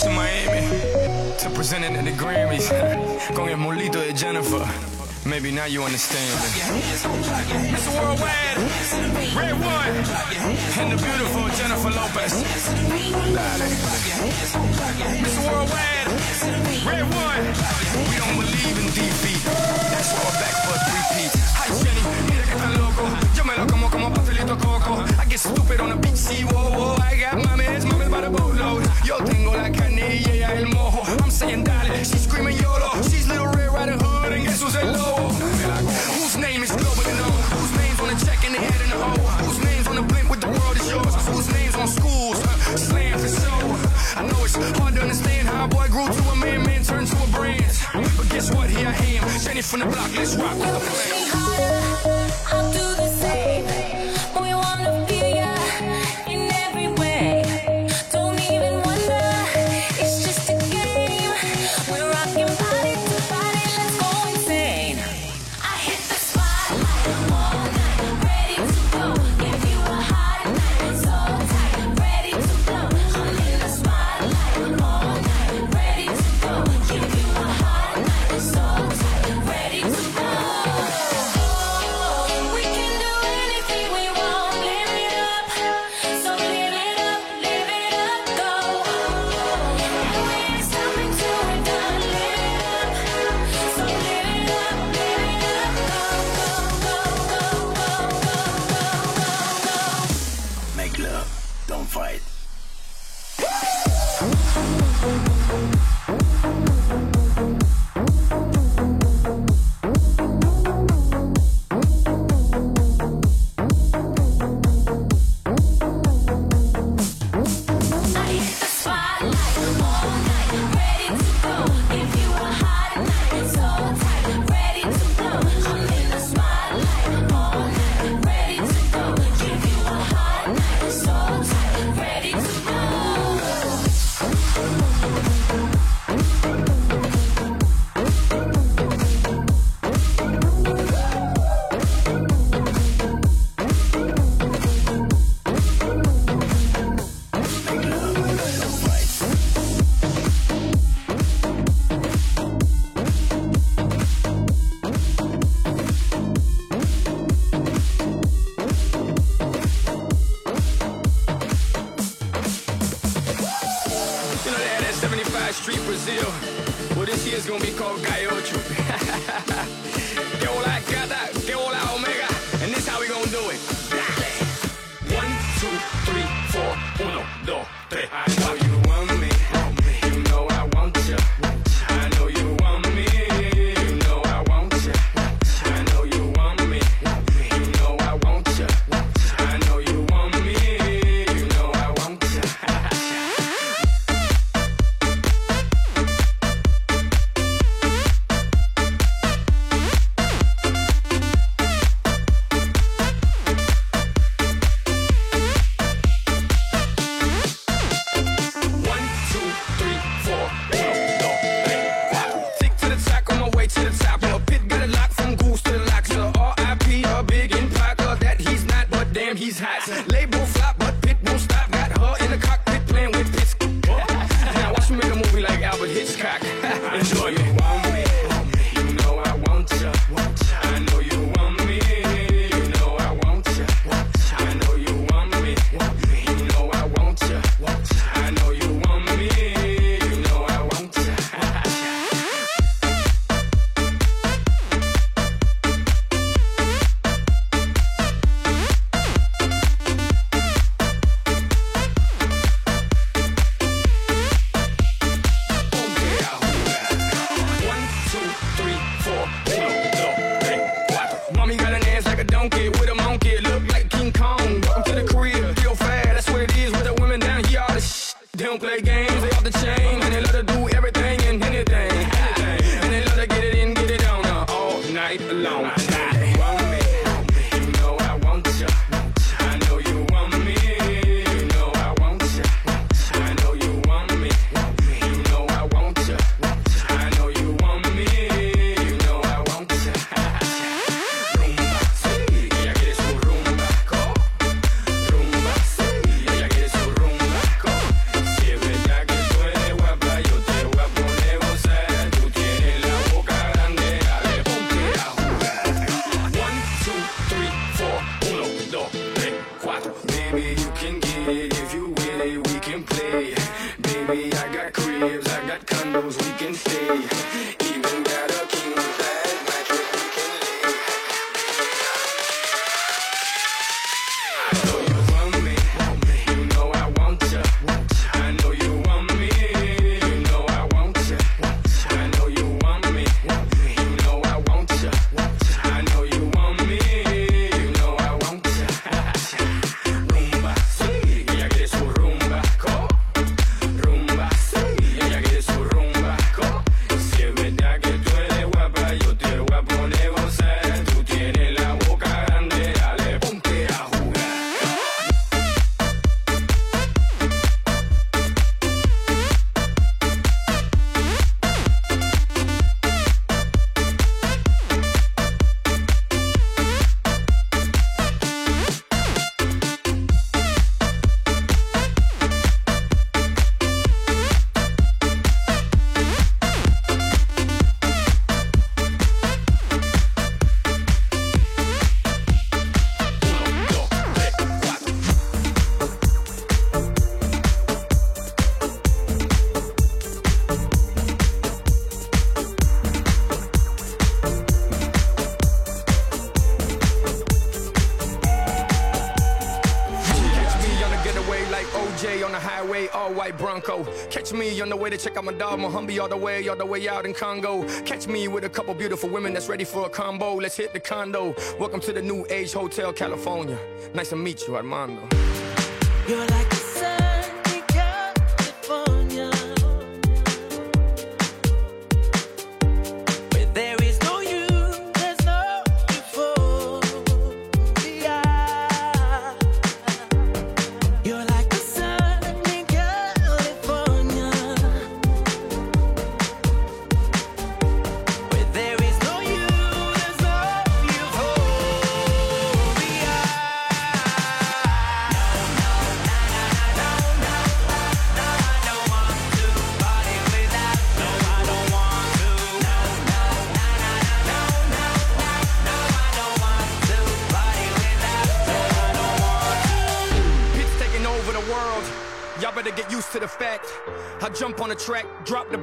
Vegas and Miami to presenting at the Grammys. Gonna get Molito de Jennifer. Maybe now you understand me. It's a worldwide RedOne and the beautiful Jennifer Lopez. Dale. It's a worldwide RedOne. We don't believe in defeat. That's why our back foot repeats. Hi Jenny, mira que tan loco get stupid on the beach, see, whoa, whoa. I got mames, mames by the boatload. Yo tengo la carne y ella el mojo. I'm saying dale, she's screaming YOLO. She's little Red Riding Hood and guess who's el lobo? Whose name is global globally known? Whose name's on the check and the head in the hole? Whose name's on the blimp with the world is yours? Whose name's on schools? Slam for sure. I know it's hard to understand how a boy grew to a man, man turned to a brand. But guess what? Here I am, Jenny from the block, let's rock. with the harder. They don't play games, they off the chain, and they love to do everything and anything, anything. And they love to get it in, get it on, uh, all night long. All white Bronco. Catch me on the way to check out my dog Mohombi all the way, all the way out in Congo. Catch me with a couple beautiful women that's ready for a combo. Let's hit the condo. Welcome to the New Age Hotel, California. Nice to meet you, Armando. You're like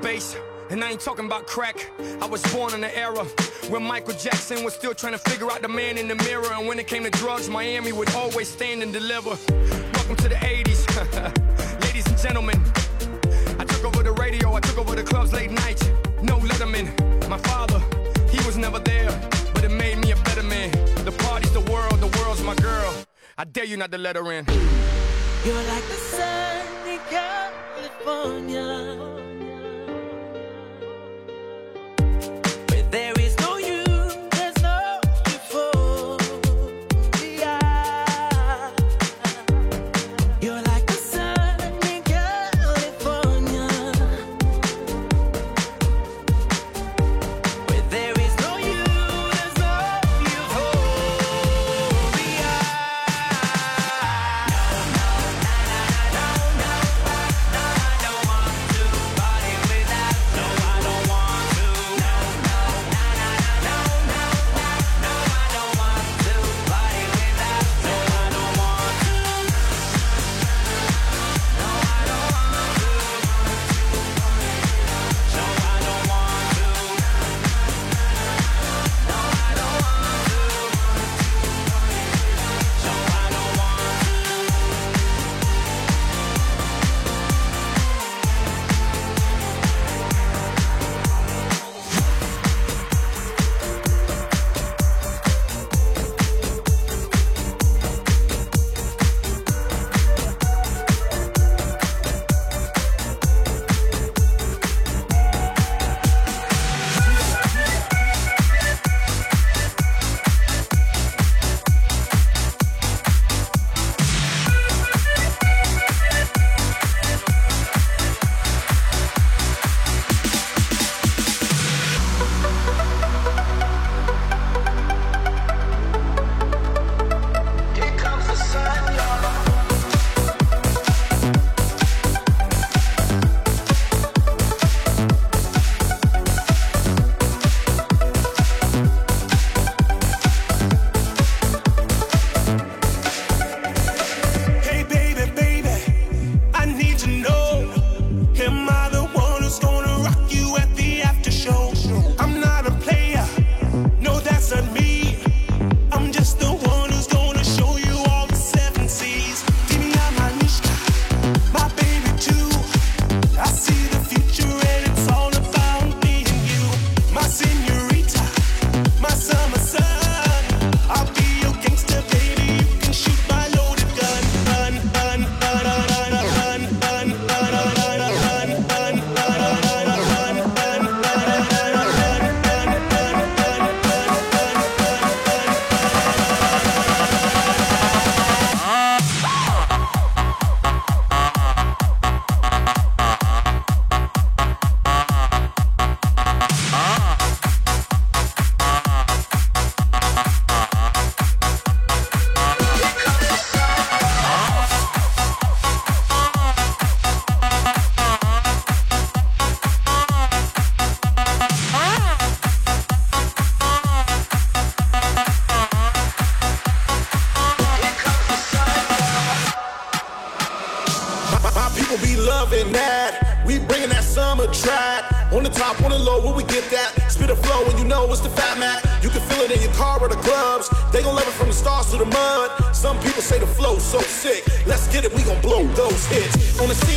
drop. And I ain't talking about crack. I was born in an era when Michael Jackson was still trying to figure out the man in the mirror. And when it came to drugs, Miami would always stand and deliver. Welcome to the 80s. Ladies and gentlemen, I took over the radio, I took over the clubs late night. No Letterman. My father, he was never there, but it made me a better man. The party's the world, the world's my girl. I dare you not to let her in. You're like the sun in California. say the flow so sick. Let's get it, we gon' blow those hits. On the scene,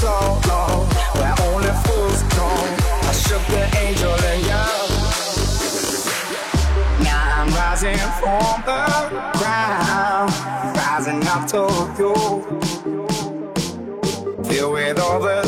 so long, where only fools go. I shook the angel and young. Now I'm rising from the ground, rising up to you. Filled with all the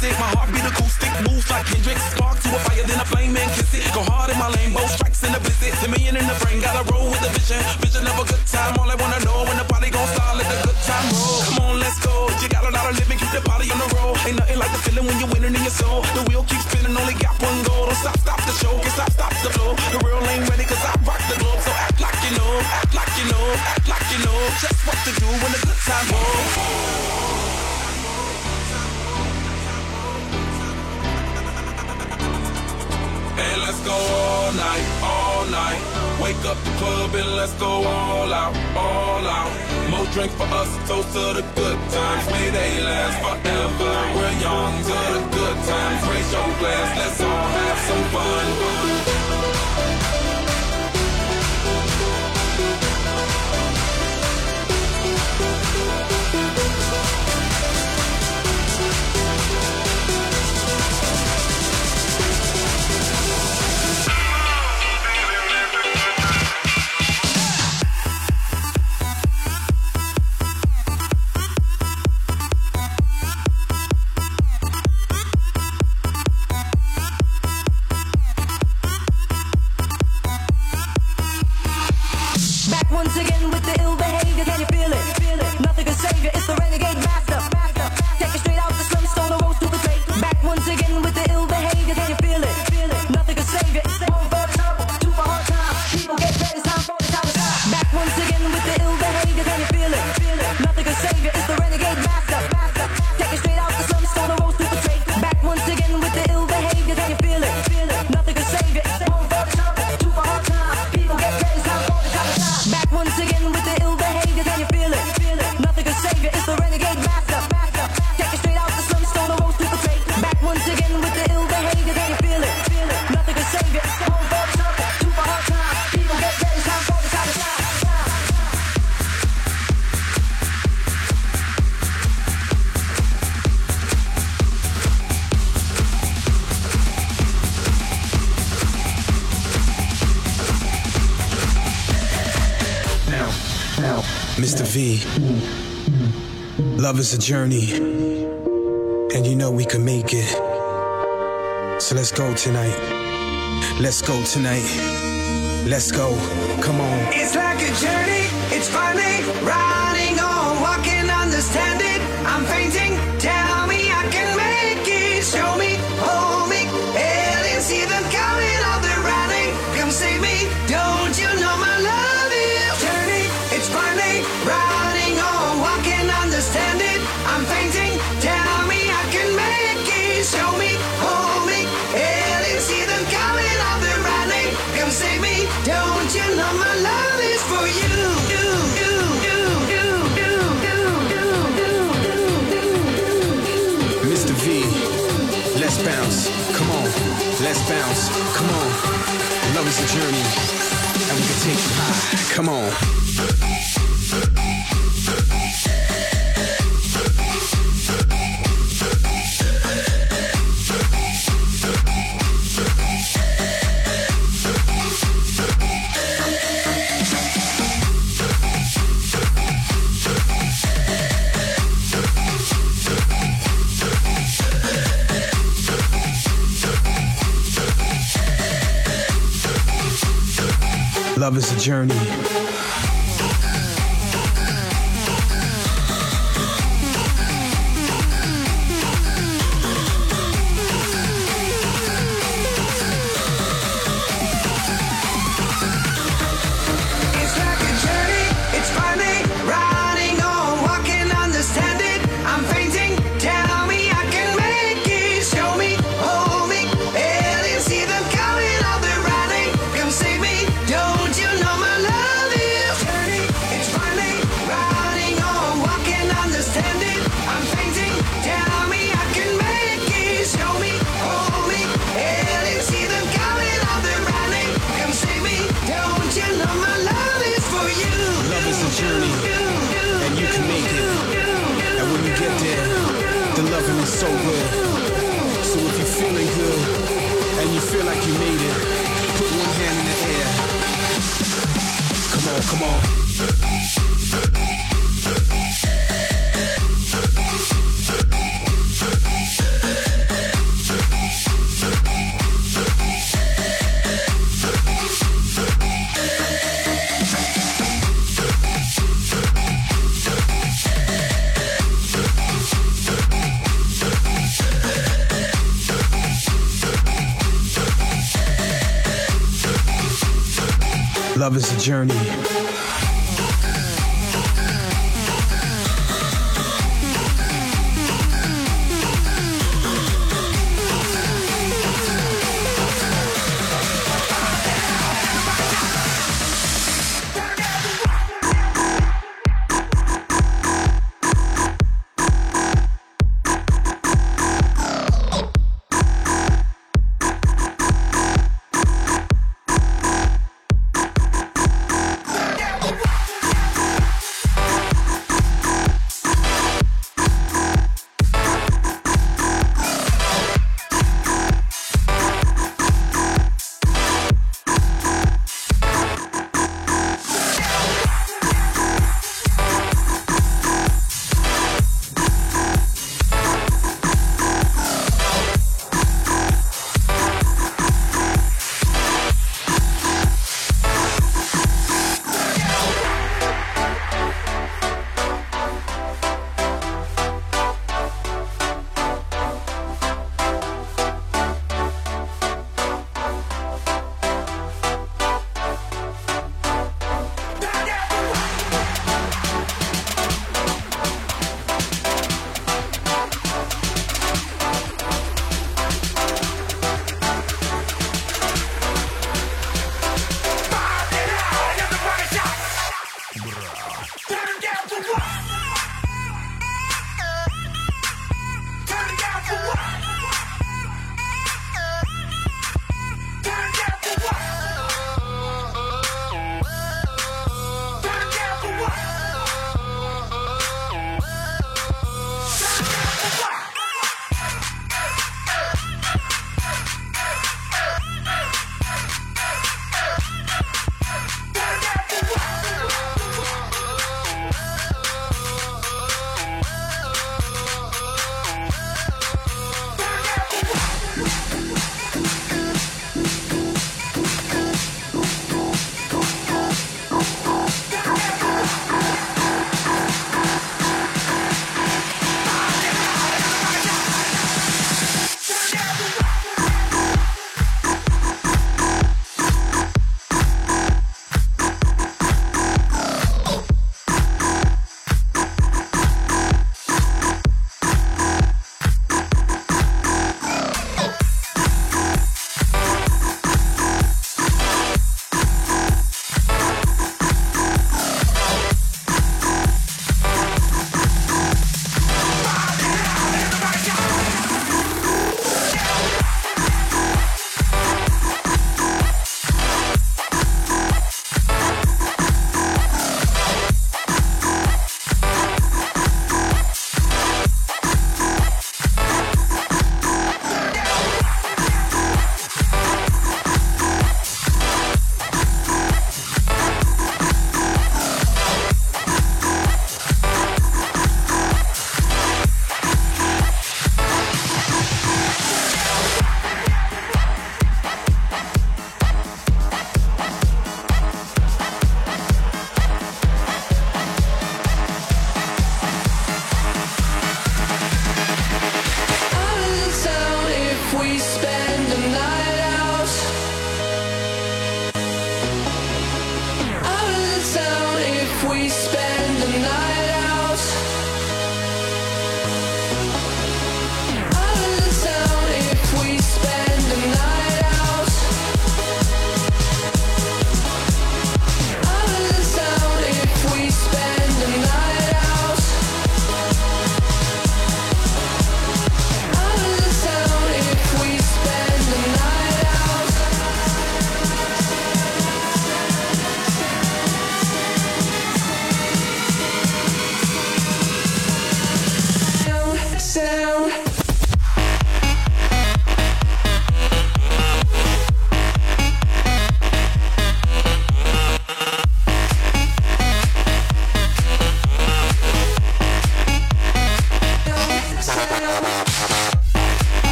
miss it. My heartbeat acoustic moves like Kendrick. Spark to a fire, then a flame and kiss it. Go hard in my lane, both strikes in the blizzard. Ten million in the brain, gotta roll with the vision. Vision of a good time, all I wanna know when the party gon' start, let the good time roll. Come on, let's go. You got a lot of living, keep the body on the roll. Ain't nothing like the feeling when you're winning in your soul. The wheel keeps spinning, only got one goal. Don't stop, stop the show, can stop, stop the flow. The real ain't ready, cause I rock the globe. So act like you know, act like you know, act like you know, just what the Pack up the club and let's go all out, all out. More drink for us, toast to the good times. May they last forever. We're young to the good times. Raise your glass, let's all have some fun. see. Love is a journey, and you know we can make it. So let's go tonight. Let's go tonight. Let's go. Come on. It's like a journey. It's finally riding on. Walking, understand. I'm fainting. bounce. Come on. Love is a journey. And we can take you high. Come on. love is a journey.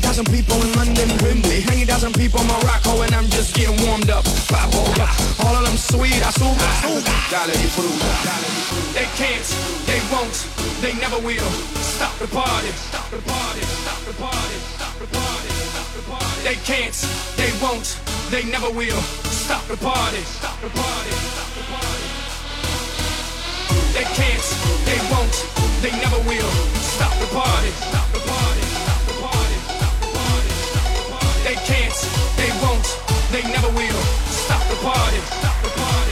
thousand people in London, Wembley 90,000 people in Morocco and I'm just getting warmed up. All of them sweet, I suga, suga Dale They can't, they won't, they never will. Stop the party, stop the party, stop the party, stop the party, stop the party. They can't, they won't, they never will. Stop the party, stop the party, stop the party. They can't, they won't, they never will. Stop the party, stop the party. They can't, they won't, they never will. Stop the party. Stop the party.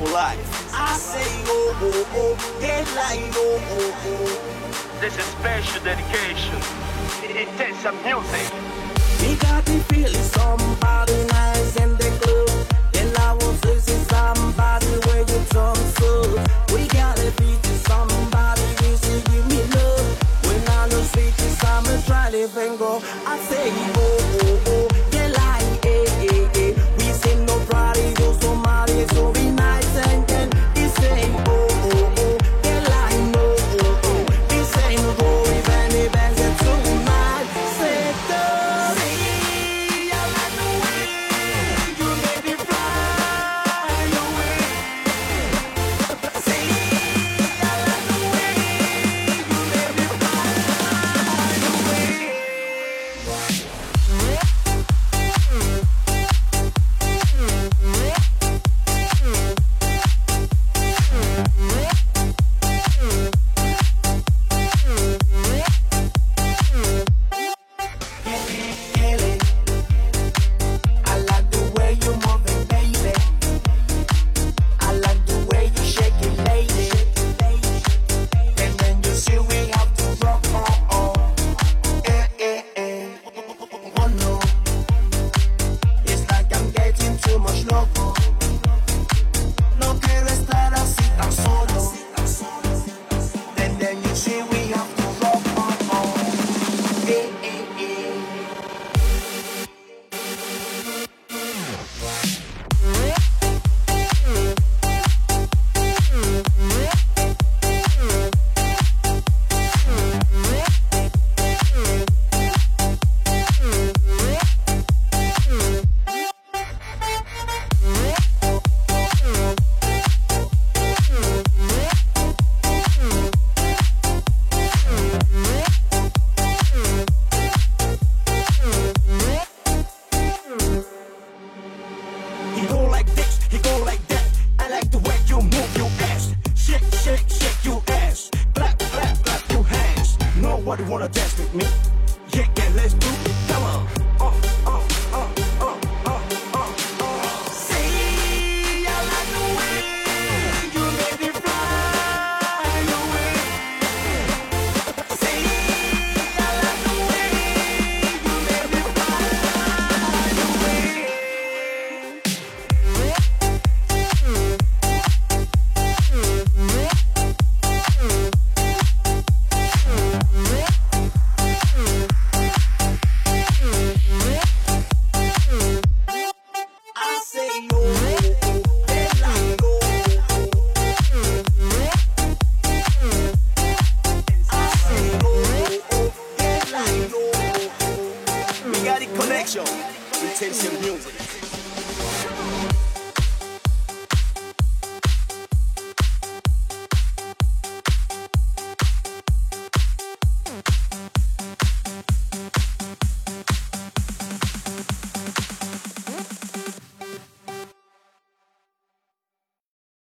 For life.